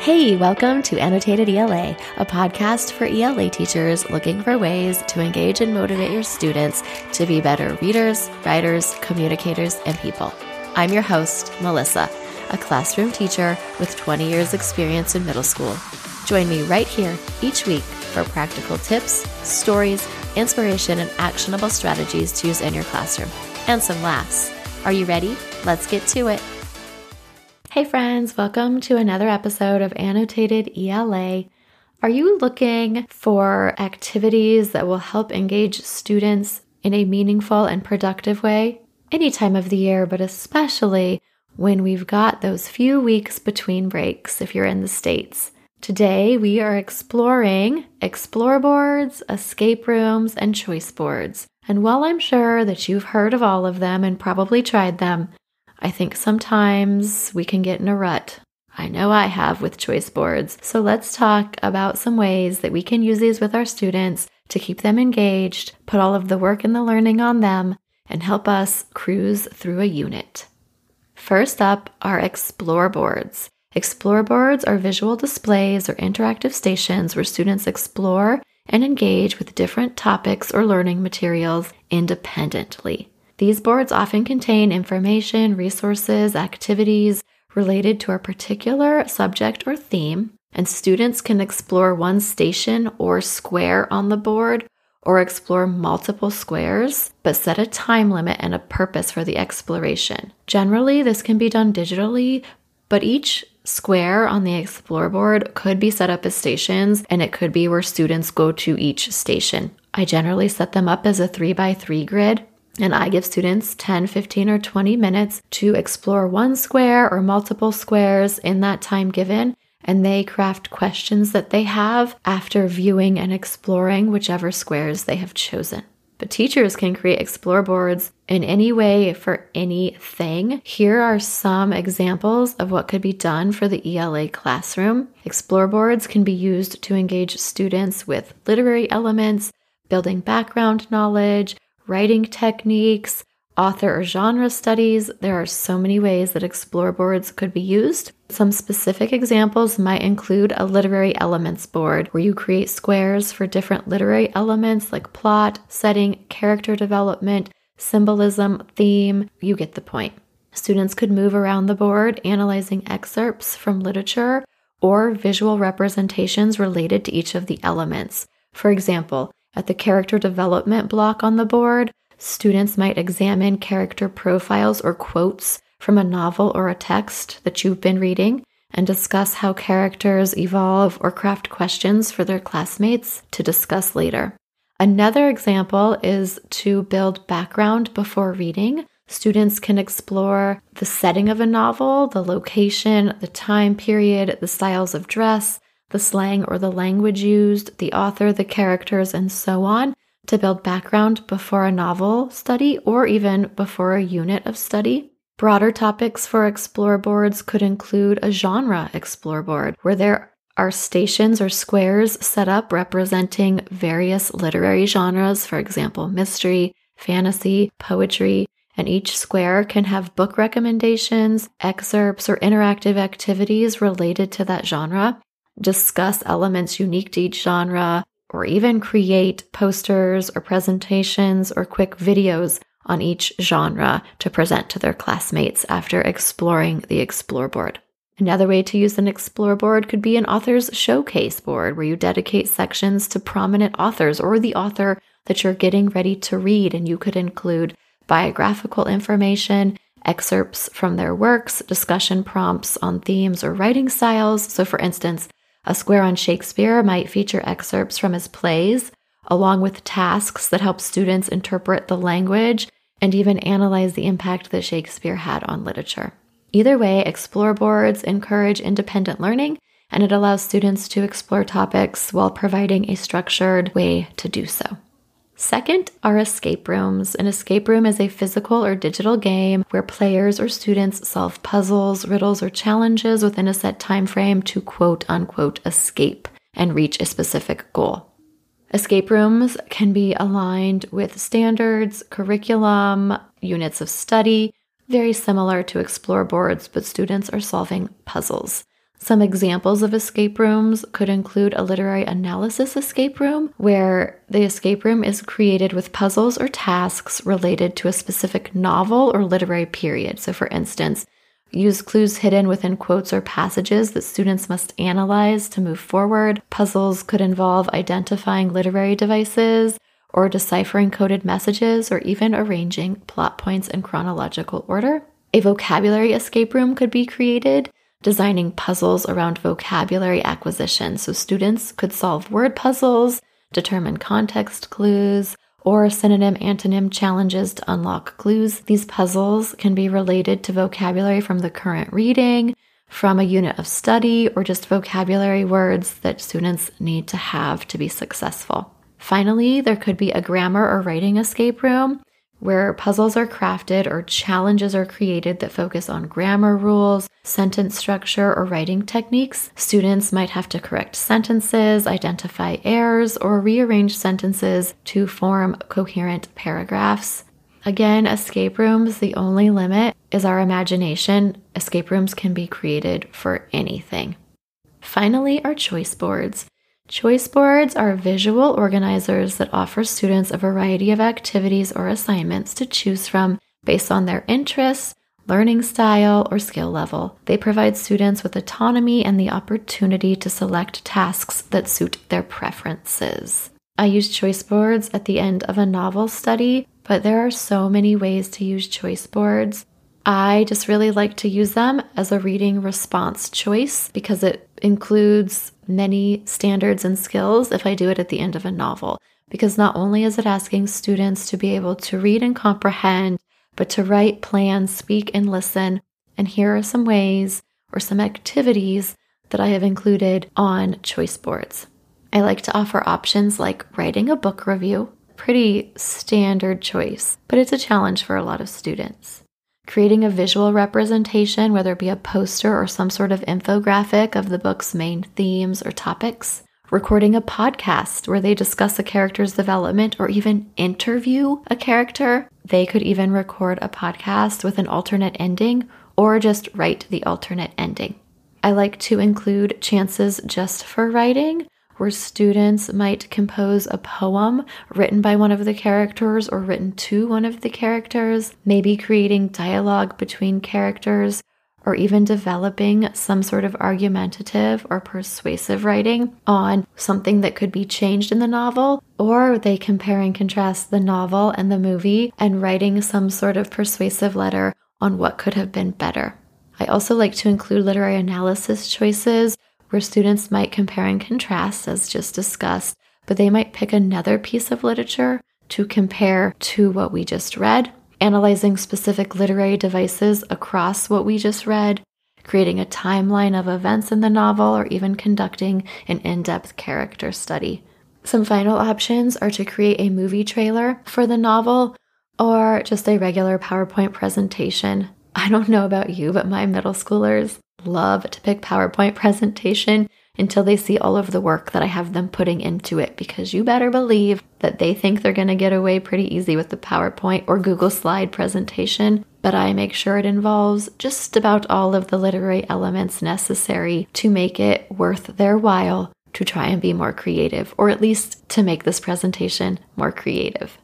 Hey, welcome to Annotated ELA, a podcast for ELA teachers looking for ways to engage and motivate your students to be better readers, writers, communicators, and people. I'm your host, Melissa, a classroom teacher with 20 years' experience in middle school. Join me right here each week for practical tips, stories, inspiration, and actionable strategies to use in your classroom, and some laughs. Are you ready? Let's get to it. Hey, friends, welcome to another episode of Annotated ELA. Are you looking for activities that will help engage students in a meaningful and productive way? Any time of the year, but especially when we've got those few weeks between breaks if you're in the States. Today, we are exploring explore boards, escape rooms, and choice boards. And while I'm sure that you've heard of all of them and probably tried them, I think sometimes we can get in a rut. I know I have with choice boards. So let's talk about some ways that we can use these with our students to keep them engaged, put all of the work and the learning on them, and help us cruise through a unit. First up are explore boards. Explore boards are visual displays or interactive stations where students explore and engage with different topics or learning materials independently. These boards often contain information, resources, activities related to a particular subject or theme, and students can explore one station or square on the board or explore multiple squares, but set a time limit and a purpose for the exploration. Generally, this can be done digitally, but each square on the explore board could be set up as stations and it could be where students go to each station. I generally set them up as a three by three grid and I give students 10, 15, or 20 minutes to explore one square or multiple squares in that time given. And they craft questions that they have after viewing and exploring whichever squares they have chosen. But teachers can create explore boards in any way for anything. Here are some examples of what could be done for the ELA classroom. Explore boards can be used to engage students with literary elements, building background knowledge, writing techniques, author or genre studies. There are so many ways that explore boards could be used. Some specific examples might include a literary elements board where you create squares for different literary elements like plot, setting, character development, symbolism, theme. You get the point. Students could move around the board analyzing excerpts from literature or visual representations related to each of the elements. For example, at the character development block on the board, students might examine character profiles or quotes from a novel or a text that you've been reading and discuss how characters evolve or craft questions for their classmates to discuss later. Another example is to build background before reading. Students can explore the setting of a novel, the location, the time period, the styles of dress, the slang or the language used, the author, the characters, and so on to build background before a novel study or even before a unit of study. Broader topics for explore boards could include a genre explore board where there are stations or squares set up representing various literary genres, for example, mystery, fantasy, poetry, and each square can have book recommendations, excerpts, or interactive activities related to that genre discuss elements unique to each genre, or even create posters or presentations or quick videos on each genre to present to their classmates after exploring the Explore board. Another way to use an Explore board could be an author's showcase board, where you dedicate sections to prominent authors or the author that you're getting ready to read, and you could include biographical information, excerpts from their works, discussion prompts on themes or writing styles. So, for instance, a square on Shakespeare might feature excerpts from his plays, along with tasks that help students interpret the language and even analyze the impact that Shakespeare had on literature. Either way, Explore boards encourage independent learning and it allows students to explore topics while providing a structured way to do so. Second are escape rooms. An escape room is a physical or digital game where players or students solve puzzles, riddles, or challenges within a set time frame to quote unquote escape and reach a specific goal. Escape rooms can be aligned with standards, curriculum, units of study, very similar to explore boards, but students are solving puzzles. Some examples of escape rooms could include a literary analysis escape room, where the escape room is created with puzzles or tasks related to a specific novel or literary period. So, for instance, use clues hidden within quotes or passages that students must analyze to move forward. Puzzles could involve identifying literary devices or deciphering coded messages or even arranging plot points in chronological order. A vocabulary escape room could be created designing puzzles around vocabulary acquisition. So students could solve word puzzles, determine context clues, or synonym antonym challenges to unlock clues. These puzzles can be related to vocabulary from the current reading, from a unit of study, or just vocabulary words that students need to have to be successful. Finally, there could be a grammar or writing escape room where puzzles are crafted or challenges are created that focus on grammar rules, sentence structure, or writing techniques. Students might have to correct sentences, identify errors, or rearrange sentences to form coherent paragraphs. Again, escape rooms, the only limit is our imagination. Escape rooms can be created for anything. Finally, our choice boards. Choice boards are visual organizers that offer students a variety of activities or assignments to choose from based on their interests, learning style, or skill level. They provide students with autonomy and the opportunity to select tasks that suit their preferences. I use choice boards at the end of a novel study, but there are so many ways to use choice boards. I just really like to use them as a reading response choice because it includes many standards and skills if I do it at the end of a novel. Because not only is it asking students to be able to read and comprehend, but to write, plan, speak, and listen. And here are some ways or some activities that I have included on choice boards. I like to offer options like writing a book review, pretty standard choice, but it's a challenge for a lot of students creating a visual representation, whether it be a poster or some sort of infographic of the book's main themes or topics, recording a podcast where they discuss a character's development or even interview a character. They could even record a podcast with an alternate ending or just write the alternate ending. I like to include chances just for writing, where students might compose a poem written by one of the characters or written to one of the characters, maybe creating dialogue between characters, or even developing some sort of argumentative or persuasive writing on something that could be changed in the novel, or they compare and contrast the novel and the movie and writing some sort of persuasive letter on what could have been better. I also like to include literary analysis choices where students might compare and contrast, as just discussed, but they might pick another piece of literature to compare to what we just read, analyzing specific literary devices across what we just read, creating a timeline of events in the novel, or even conducting an in depth character study. Some final options are to create a movie trailer for the novel or just a regular PowerPoint presentation. I don't know about you, but my middle schoolers love to pick PowerPoint presentation until they see all of the work that I have them putting into it because you better believe that they think they're going to get away pretty easy with the PowerPoint or Google Slide presentation. But I make sure it involves just about all of the literary elements necessary to make it worth their while to try and be more creative, or at least to make this presentation more creative.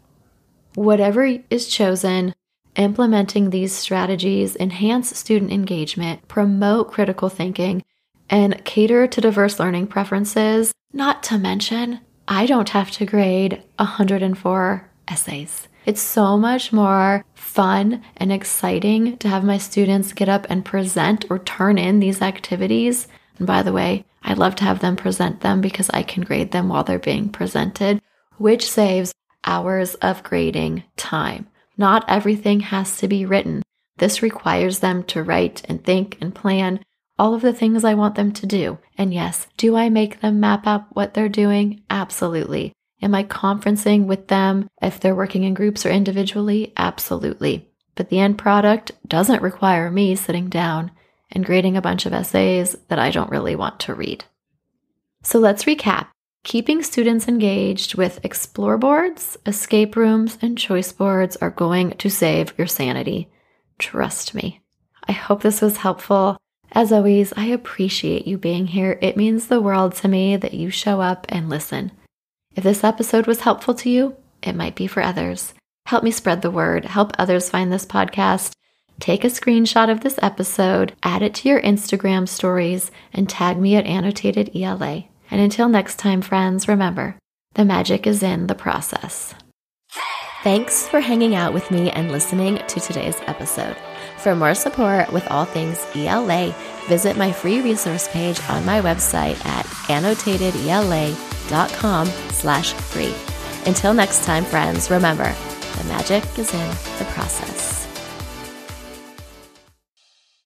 Whatever is chosen, Implementing these strategies enhance student engagement, promote critical thinking, and cater to diverse learning preferences. Not to mention, I don't have to grade 104 essays. It's so much more fun and exciting to have my students get up and present or turn in these activities. And by the way, I love to have them present them because I can grade them while they're being presented, which saves hours of grading time. Not everything has to be written. This requires them to write and think and plan all of the things I want them to do. And yes, do I make them map out what they're doing? Absolutely. Am I conferencing with them if they're working in groups or individually? Absolutely. But the end product doesn't require me sitting down and grading a bunch of essays that I don't really want to read. So let's recap. Keeping students engaged with explore boards, escape rooms, and choice boards are going to save your sanity. Trust me. I hope this was helpful. As always, I appreciate you being here. It means the world to me that you show up and listen. If this episode was helpful to you, it might be for others. Help me spread the word, help others find this podcast. Take a screenshot of this episode, add it to your Instagram stories, and tag me at Annotated ELA. And until next time, friends, remember the magic is in the process. Thanks for hanging out with me and listening to today's episode. For more support with all things ELA, visit my free resource page on my website at annotatedela.com slash free. Until next time, friends, remember, the magic is in the process.